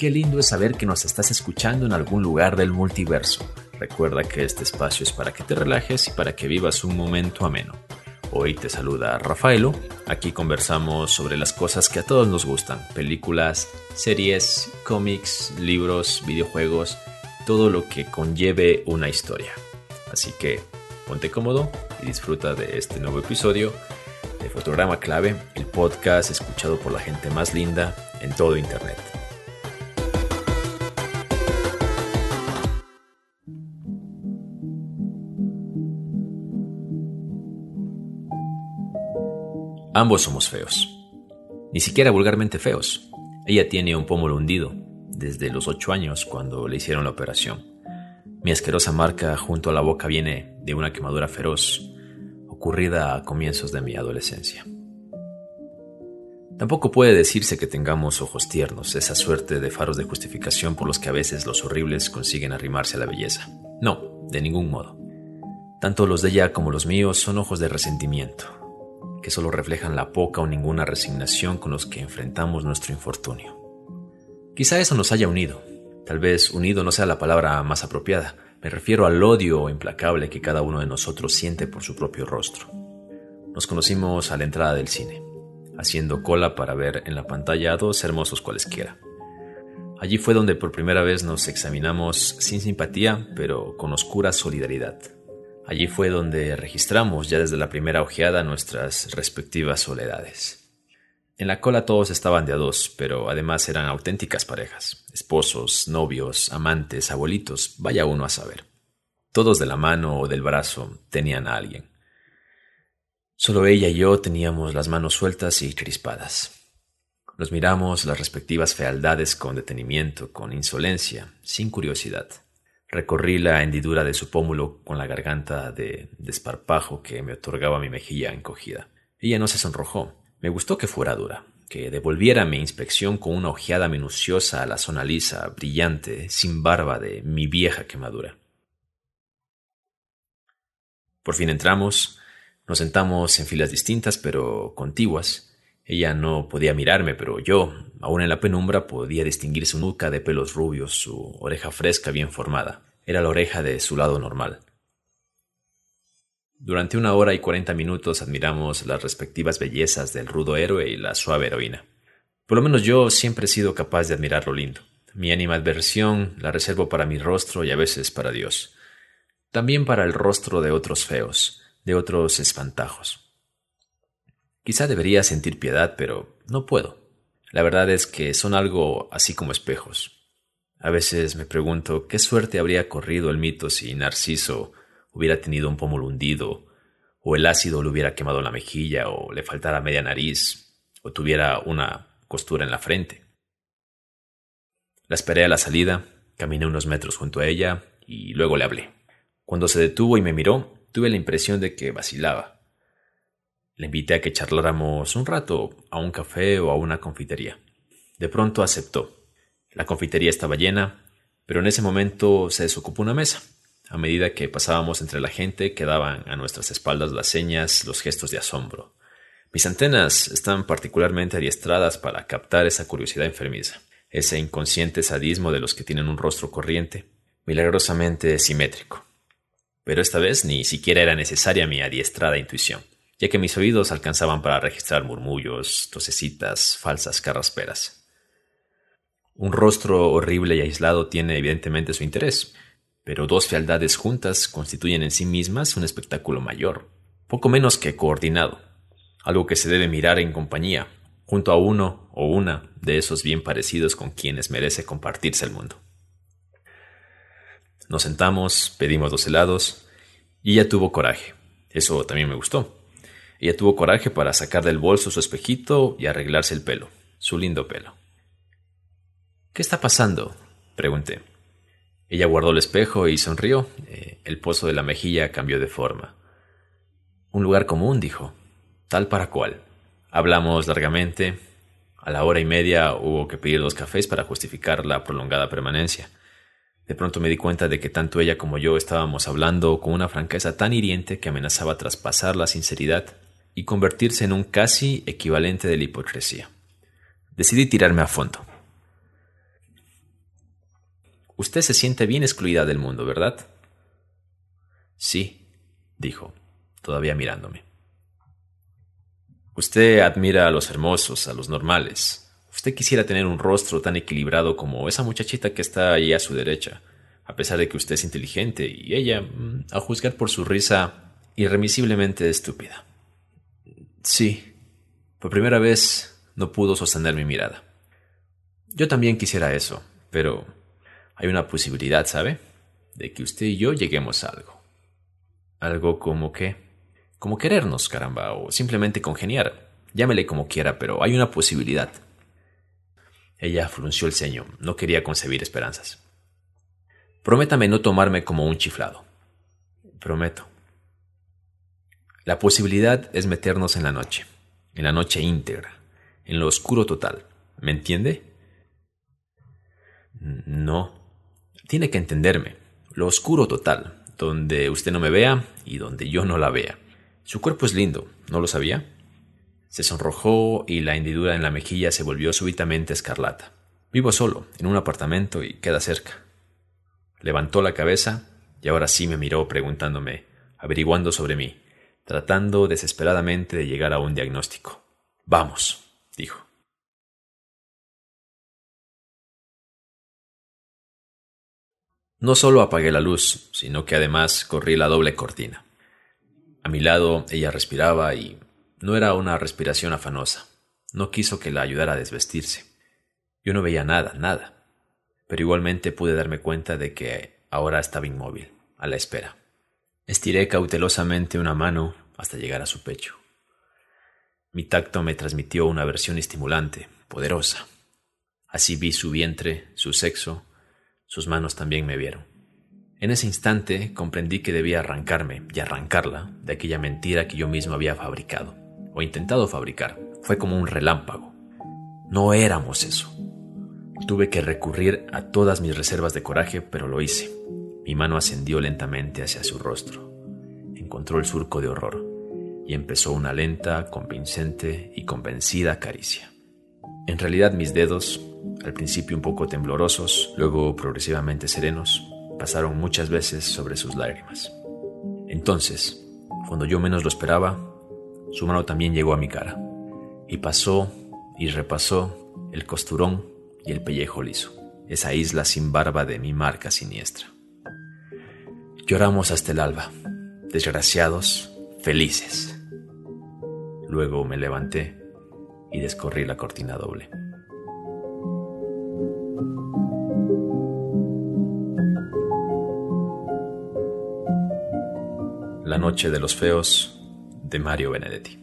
Qué lindo es saber que nos estás escuchando en algún lugar del multiverso. Recuerda que este espacio es para que te relajes y para que vivas un momento ameno. Hoy te saluda Rafaelo. Aquí conversamos sobre las cosas que a todos nos gustan. Películas, series, cómics, libros, videojuegos, todo lo que conlleve una historia. Así que ponte cómodo y disfruta de este nuevo episodio de Fotograma Clave, el podcast escuchado por la gente más linda en todo Internet. Ambos somos feos. Ni siquiera vulgarmente feos. Ella tiene un pómulo hundido, desde los ocho años cuando le hicieron la operación. Mi asquerosa marca junto a la boca viene de una quemadura feroz, ocurrida a comienzos de mi adolescencia. Tampoco puede decirse que tengamos ojos tiernos, esa suerte de faros de justificación por los que a veces los horribles consiguen arrimarse a la belleza. No, de ningún modo. Tanto los de ella como los míos son ojos de resentimiento, que solo reflejan la poca o ninguna resignación con los que enfrentamos nuestro infortunio. Quizá eso nos haya unido. Tal vez unido no sea la palabra más apropiada. Me refiero al odio implacable que cada uno de nosotros siente por su propio rostro. Nos conocimos a la entrada del cine, haciendo cola para ver en la pantalla a dos hermosos cualesquiera. Allí fue donde por primera vez nos examinamos sin simpatía, pero con oscura solidaridad. Allí fue donde registramos ya desde la primera ojeada nuestras respectivas soledades. En la cola todos estaban de a dos, pero además eran auténticas parejas, esposos, novios, amantes, abuelitos, vaya uno a saber. Todos de la mano o del brazo tenían a alguien. Solo ella y yo teníamos las manos sueltas y crispadas. Nos miramos las respectivas fealdades con detenimiento, con insolencia, sin curiosidad. Recorrí la hendidura de su pómulo con la garganta de desparpajo que me otorgaba mi mejilla encogida. Ella no se sonrojó. Me gustó que fuera dura, que devolviera mi inspección con una ojeada minuciosa a la zona lisa, brillante, sin barba de mi vieja quemadura. Por fin entramos, nos sentamos en filas distintas pero contiguas. Ella no podía mirarme, pero yo, aún en la penumbra, podía distinguir su nuca de pelos rubios, su oreja fresca bien formada. Era la oreja de su lado normal. Durante una hora y cuarenta minutos admiramos las respectivas bellezas del rudo héroe y la suave heroína. Por lo menos yo siempre he sido capaz de admirar lo lindo. Mi animadversión la reservo para mi rostro y a veces para Dios. También para el rostro de otros feos, de otros espantajos. Quizá debería sentir piedad, pero no puedo. La verdad es que son algo así como espejos. A veces me pregunto qué suerte habría corrido el mito si Narciso hubiera tenido un pómulo hundido, o el ácido le hubiera quemado la mejilla, o le faltara media nariz, o tuviera una costura en la frente. La esperé a la salida, caminé unos metros junto a ella y luego le hablé. Cuando se detuvo y me miró, tuve la impresión de que vacilaba. Le invité a que charláramos un rato a un café o a una confitería. De pronto aceptó. La confitería estaba llena, pero en ese momento se desocupó una mesa. A medida que pasábamos entre la gente, quedaban a nuestras espaldas las señas, los gestos de asombro. Mis antenas están particularmente adiestradas para captar esa curiosidad enfermiza, ese inconsciente sadismo de los que tienen un rostro corriente, milagrosamente simétrico. Pero esta vez ni siquiera era necesaria mi adiestrada intuición, ya que mis oídos alcanzaban para registrar murmullos, tosecitas, falsas carrasperas. Un rostro horrible y aislado tiene evidentemente su interés, pero dos fealdades juntas constituyen en sí mismas un espectáculo mayor, poco menos que coordinado, algo que se debe mirar en compañía, junto a uno o una de esos bien parecidos con quienes merece compartirse el mundo. Nos sentamos, pedimos dos helados, y ella tuvo coraje. Eso también me gustó. Ella tuvo coraje para sacar del bolso su espejito y arreglarse el pelo, su lindo pelo. ¿Qué está pasando? pregunté. Ella guardó el espejo y sonrió. Eh, el pozo de la mejilla cambió de forma. Un lugar común, dijo. Tal para cual. Hablamos largamente. A la hora y media hubo que pedir dos cafés para justificar la prolongada permanencia. De pronto me di cuenta de que tanto ella como yo estábamos hablando con una franqueza tan hiriente que amenazaba traspasar la sinceridad y convertirse en un casi equivalente de la hipocresía. Decidí tirarme a fondo. Usted se siente bien excluida del mundo, ¿verdad? Sí, dijo, todavía mirándome. Usted admira a los hermosos, a los normales. Usted quisiera tener un rostro tan equilibrado como esa muchachita que está ahí a su derecha, a pesar de que usted es inteligente y ella, mm, a juzgar por su risa, irremisiblemente estúpida. Sí, por primera vez no pudo sostener mi mirada. Yo también quisiera eso, pero hay una posibilidad, ¿sabe? De que usted y yo lleguemos a algo. Algo como que... como querernos, caramba, o simplemente congeniar. Llámele como quiera, pero hay una posibilidad. Ella frunció el ceño, no quería concebir esperanzas. Prométame no tomarme como un chiflado. Prometo. La posibilidad es meternos en la noche, en la noche íntegra, en lo oscuro total. ¿Me entiende? No. Tiene que entenderme. Lo oscuro total, donde usted no me vea y donde yo no la vea. Su cuerpo es lindo, ¿no lo sabía? Se sonrojó y la hendidura en la mejilla se volvió súbitamente escarlata. Vivo solo, en un apartamento y queda cerca. Levantó la cabeza y ahora sí me miró preguntándome, averiguando sobre mí, tratando desesperadamente de llegar a un diagnóstico. Vamos, dijo. No solo apagué la luz, sino que además corrí la doble cortina. A mi lado ella respiraba y no era una respiración afanosa. No quiso que la ayudara a desvestirse. Yo no veía nada, nada. Pero igualmente pude darme cuenta de que ahora estaba inmóvil, a la espera. Estiré cautelosamente una mano hasta llegar a su pecho. Mi tacto me transmitió una versión estimulante, poderosa. Así vi su vientre, su sexo, sus manos también me vieron. En ese instante comprendí que debía arrancarme y arrancarla de aquella mentira que yo mismo había fabricado, o intentado fabricar. Fue como un relámpago. No éramos eso. Tuve que recurrir a todas mis reservas de coraje, pero lo hice. Mi mano ascendió lentamente hacia su rostro. Encontró el surco de horror y empezó una lenta, convincente y convencida caricia. En realidad mis dedos al principio un poco temblorosos, luego progresivamente serenos, pasaron muchas veces sobre sus lágrimas. Entonces, cuando yo menos lo esperaba, su mano también llegó a mi cara, y pasó y repasó el costurón y el pellejo liso, esa isla sin barba de mi marca siniestra. Lloramos hasta el alba, desgraciados, felices. Luego me levanté y descorrí la cortina doble. La Noche de los Feos de Mario Benedetti.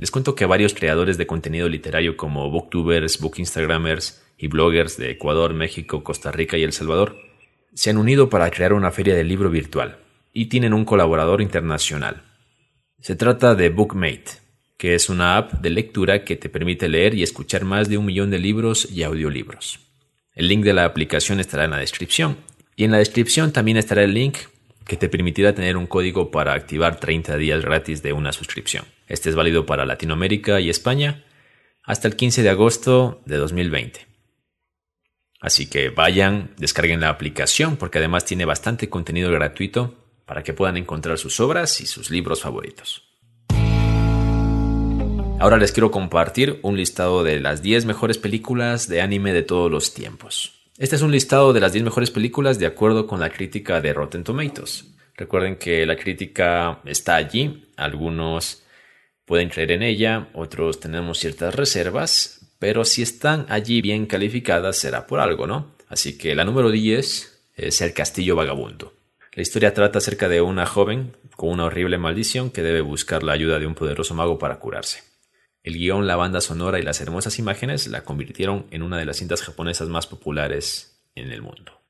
Les cuento que varios creadores de contenido literario como booktubers, bookinstagramers y bloggers de Ecuador, México, Costa Rica y El Salvador se han unido para crear una feria de libro virtual y tienen un colaborador internacional. Se trata de Bookmate, que es una app de lectura que te permite leer y escuchar más de un millón de libros y audiolibros. El link de la aplicación estará en la descripción. Y en la descripción también estará el link que te permitirá tener un código para activar 30 días gratis de una suscripción. Este es válido para Latinoamérica y España hasta el 15 de agosto de 2020. Así que vayan, descarguen la aplicación porque además tiene bastante contenido gratuito para que puedan encontrar sus obras y sus libros favoritos. Ahora les quiero compartir un listado de las 10 mejores películas de anime de todos los tiempos. Este es un listado de las 10 mejores películas de acuerdo con la crítica de Rotten Tomatoes. Recuerden que la crítica está allí, algunos pueden creer en ella, otros tenemos ciertas reservas, pero si están allí bien calificadas será por algo, ¿no? Así que la número 10 es El Castillo Vagabundo. La historia trata acerca de una joven con una horrible maldición que debe buscar la ayuda de un poderoso mago para curarse. El guion, la banda sonora y las hermosas imágenes la convirtieron en una de las cintas japonesas más populares en el mundo.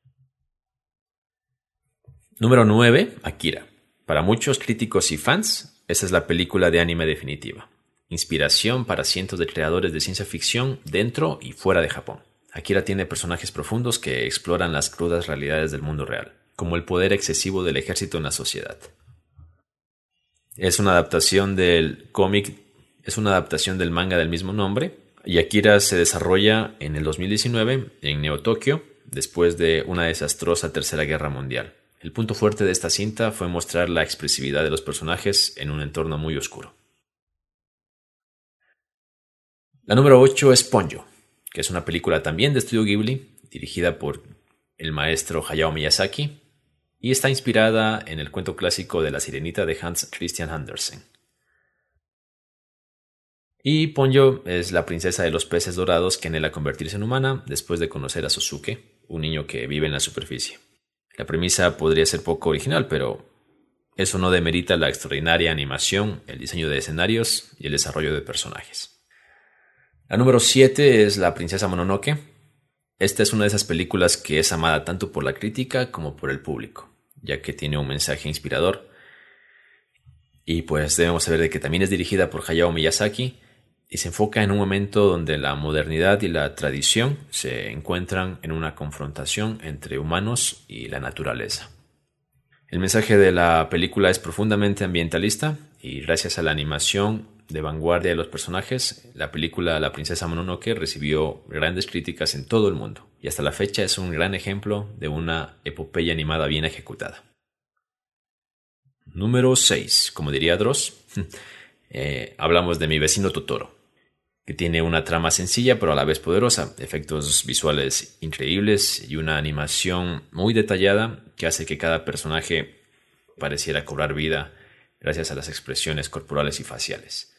Número 9. Akira. Para muchos críticos y fans, esta es la película de anime definitiva. Inspiración para cientos de creadores de ciencia ficción dentro y fuera de Japón. Akira tiene personajes profundos que exploran las crudas realidades del mundo real, como el poder excesivo del ejército en la sociedad. Es una adaptación del cómic es una adaptación del manga del mismo nombre, Y Akira se desarrolla en el 2019 en Neo Tokio, después de una desastrosa Tercera Guerra Mundial. El punto fuerte de esta cinta fue mostrar la expresividad de los personajes en un entorno muy oscuro. La número 8 es Ponyo, que es una película también de estudio Ghibli, dirigida por el maestro Hayao Miyazaki, y está inspirada en el cuento clásico de la sirenita de Hans Christian Andersen. Y Ponyo es la princesa de los peces dorados que anhela convertirse en humana después de conocer a Sosuke, un niño que vive en la superficie. La premisa podría ser poco original, pero eso no demerita la extraordinaria animación, el diseño de escenarios y el desarrollo de personajes. La número 7 es La Princesa Mononoke. Esta es una de esas películas que es amada tanto por la crítica como por el público, ya que tiene un mensaje inspirador. Y pues debemos saber de que también es dirigida por Hayao Miyazaki y se enfoca en un momento donde la modernidad y la tradición se encuentran en una confrontación entre humanos y la naturaleza. El mensaje de la película es profundamente ambientalista y gracias a la animación de vanguardia de los personajes, la película La princesa Mononoke recibió grandes críticas en todo el mundo y hasta la fecha es un gran ejemplo de una epopeya animada bien ejecutada. Número 6. Como diría Dross, eh, hablamos de mi vecino Totoro, que tiene una trama sencilla pero a la vez poderosa, efectos visuales increíbles y una animación muy detallada que hace que cada personaje pareciera cobrar vida gracias a las expresiones corporales y faciales.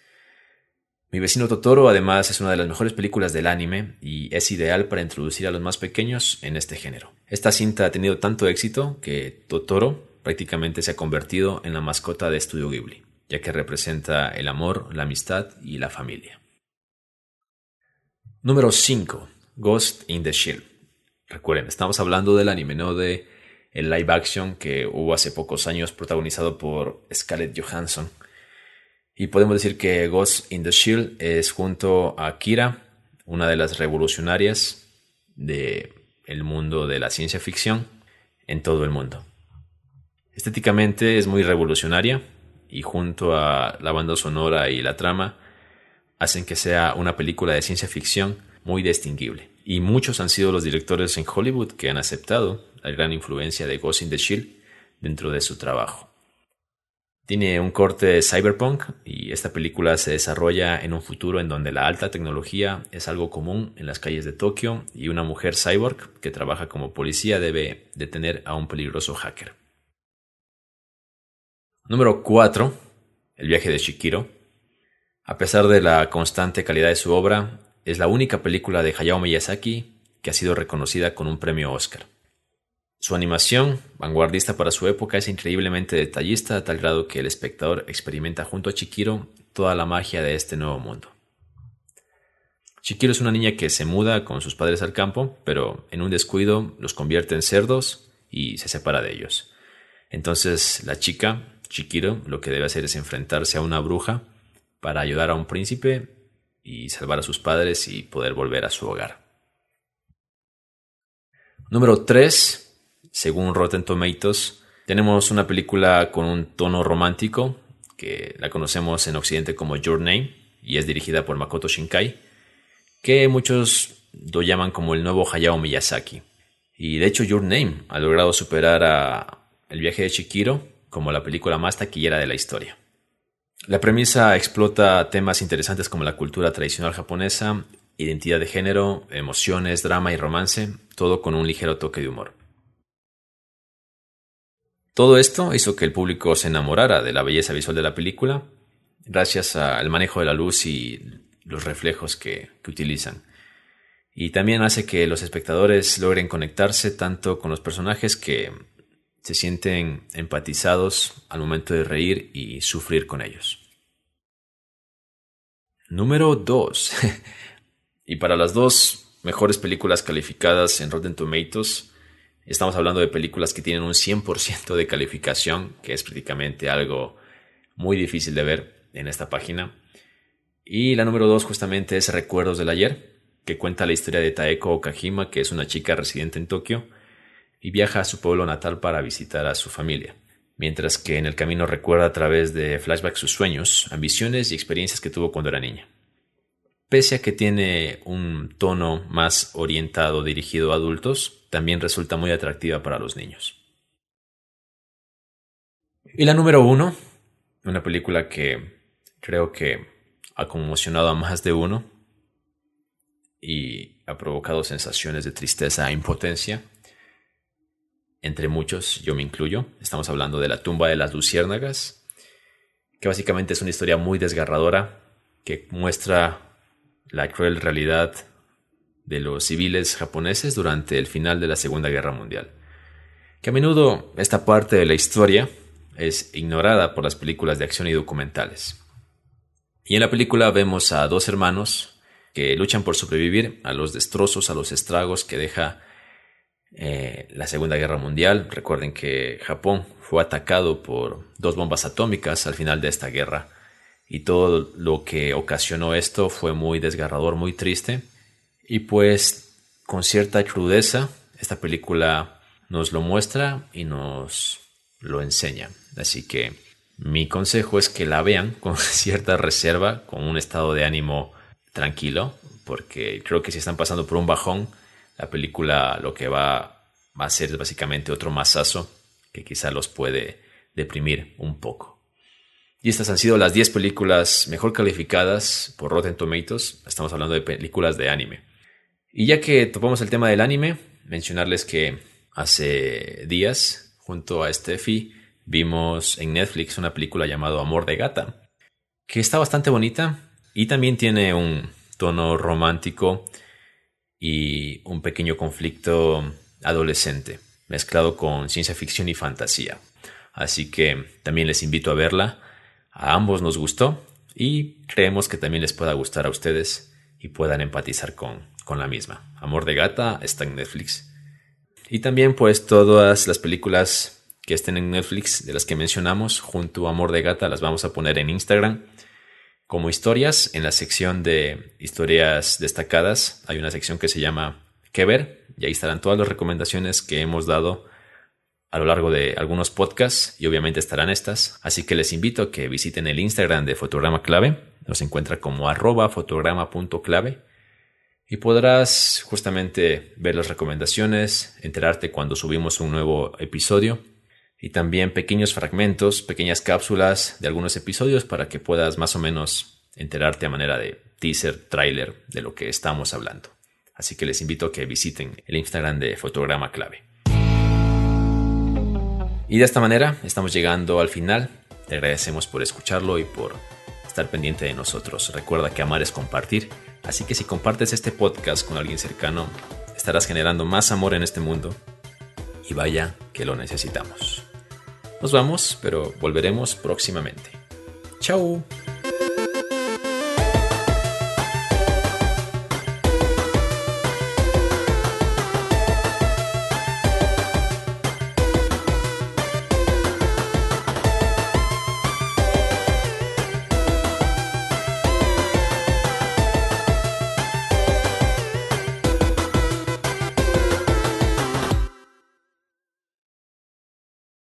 Mi vecino Totoro además es una de las mejores películas del anime y es ideal para introducir a los más pequeños en este género. Esta cinta ha tenido tanto éxito que Totoro prácticamente se ha convertido en la mascota de Studio Ghibli, ya que representa el amor, la amistad y la familia. Número 5. Ghost in the Shell. Recuerden, estamos hablando del anime, no de el live action que hubo hace pocos años protagonizado por Scarlett Johansson y podemos decir que Ghost in the Shield es junto a Kira, una de las revolucionarias del el mundo de la ciencia ficción en todo el mundo. Estéticamente es muy revolucionaria y junto a la banda sonora y la trama hacen que sea una película de ciencia ficción muy distinguible. Y muchos han sido los directores en Hollywood que han aceptado la gran influencia de Ghost in the dentro de su trabajo. Tiene un corte cyberpunk y esta película se desarrolla en un futuro en donde la alta tecnología es algo común en las calles de Tokio y una mujer cyborg que trabaja como policía debe detener a un peligroso hacker. Número 4. El viaje de Shikiro. A pesar de la constante calidad de su obra, es la única película de Hayao Miyazaki que ha sido reconocida con un premio Oscar. Su animación, vanguardista para su época, es increíblemente detallista a tal grado que el espectador experimenta junto a Chikiro toda la magia de este nuevo mundo. Chikiro es una niña que se muda con sus padres al campo, pero en un descuido los convierte en cerdos y se separa de ellos. Entonces la chica, Chikiro, lo que debe hacer es enfrentarse a una bruja para ayudar a un príncipe y salvar a sus padres y poder volver a su hogar. Número 3 según Rotten Tomatoes, tenemos una película con un tono romántico, que la conocemos en Occidente como Your Name, y es dirigida por Makoto Shinkai, que muchos lo llaman como el nuevo Hayao Miyazaki. Y de hecho Your Name ha logrado superar a El viaje de Chikiro como la película más taquillera de la historia. La premisa explota temas interesantes como la cultura tradicional japonesa, identidad de género, emociones, drama y romance, todo con un ligero toque de humor. Todo esto hizo que el público se enamorara de la belleza visual de la película gracias al manejo de la luz y los reflejos que, utilizan. Y también hace que los espectadores logren conectarse tanto con los personajes que se sienten empatizados al momento de reír y sufrir con ellos. Número 2. y para las dos mejores películas calificadas en Rotten Tomatoes, Estamos hablando de películas que tienen un 100% de calificación, que es prácticamente algo muy difícil de ver en esta página. Y la número 2 justamente es Recuerdos del ayer, que cuenta la historia de Taeko Okajima, que es una chica residente en Tokio y viaja a su pueblo natal para visitar a su familia, mientras que en el camino recuerda a través de flashbacks sus sueños, ambiciones y experiencias que tuvo cuando era niña. Que tiene un tono más orientado dirigido a adultos, también resulta muy atractiva para los niños. Y la número uno, una película que creo que ha conmocionado a más de uno y ha provocado sensaciones de tristeza e impotencia, entre muchos, yo me incluyo. Estamos hablando de La tumba de las luciérnagas, que básicamente es una historia muy desgarradora que muestra la cruel realidad de los civiles japoneses durante el final de la Segunda Guerra Mundial. Que a menudo esta parte de la historia es ignorada por las películas de acción y documentales. Y en la película vemos a dos hermanos que luchan por sobrevivir a los destrozos, a los estragos que deja eh, la Segunda Guerra Mundial. Recuerden que Japón fue atacado por dos bombas atómicas al final de esta guerra y todo lo que ocasionó esto fue muy desgarrador, muy triste. Y pues con cierta crudeza esta película nos lo muestra y nos lo enseña. Así que mi consejo es que la vean con cierta reserva, con un estado de ánimo tranquilo, porque creo que si están pasando por un bajón, la película lo que va, a hacer es básicamente otro masazo que quizá los puede deprimir un poco. Y estas han sido las 10 películas mejor calificadas por Rotten Tomatoes. Estamos hablando de películas de anime. Y ya que topamos el tema del anime, mencionarles que hace días, junto a Steffi, vimos en Netflix una película llamada Amor de Gata, que está bastante bonita y también tiene un tono romántico y un pequeño conflicto adolescente, mezclado con ciencia ficción y fantasía. Así que también les invito a verla. A ambos nos gustó y creemos que también les pueda gustar a ustedes y puedan empatizar con, con la misma. Amor de Gata está en Netflix. Y también pues todas las películas que estén en Netflix de las que mencionamos junto a Amor de Gata las vamos a poner en Instagram como historias. En la sección de historias destacadas hay una sección que se llama Que ver y ahí estarán todas las recomendaciones que hemos dado a lo largo de algunos podcasts y obviamente estarán estas. Así que les invito a que visiten el Instagram de Fotograma Clave. Nos encuentra como arroba fotograma.clave y podrás justamente ver las recomendaciones, enterarte cuando subimos un nuevo episodio y también pequeños fragmentos, pequeñas cápsulas de algunos episodios para que puedas más o menos enterarte a manera de teaser, trailer de lo que estamos hablando. Así que les invito a que visiten el Instagram de Fotograma Clave. Y de esta manera estamos llegando al final. Te agradecemos por escucharlo y por estar pendiente de nosotros. Recuerda que amar es compartir, así que si compartes este podcast con alguien cercano, estarás generando más amor en este mundo y vaya que lo necesitamos. Nos vamos, pero volveremos próximamente. ¡Chao!